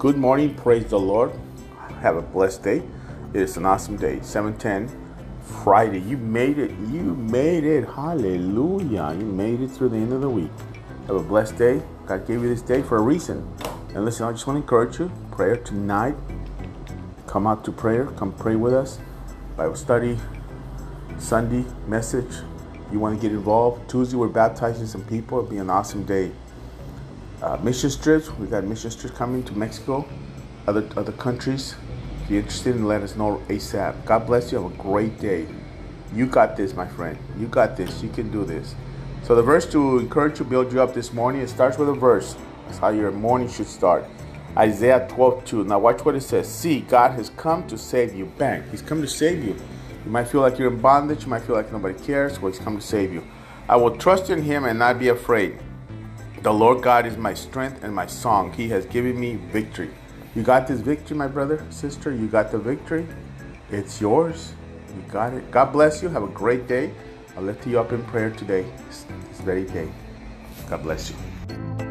Good morning, praise the Lord. Have a blessed day. It's an awesome day. 710 Friday. You made it. You made it. Hallelujah. You made it through the end of the week. Have a blessed day. God gave you this day for a reason. And listen, I just want to encourage you. Prayer tonight. Come out to prayer. Come pray with us. Bible study. Sunday message. You want to get involved? Tuesday, we're baptizing some people. It'll be an awesome day. Uh, mission trips. We got mission trips coming to Mexico, other other countries. If you're interested, in let us know ASAP. God bless you. Have a great day. You got this, my friend. You got this. You can do this. So the verse to encourage you, build you up this morning. It starts with a verse. That's how your morning should start. Isaiah 12, 2. Now watch what it says. See, God has come to save you. Bang. He's come to save you. You might feel like you're in bondage. You might feel like nobody cares. Well, he's come to save you. I will trust in him and not be afraid. The Lord God is my strength and my song. He has given me victory. You got this victory, my brother, sister. You got the victory. It's yours. You got it. God bless you. Have a great day. I'll lift you up in prayer today, this very day. God bless you.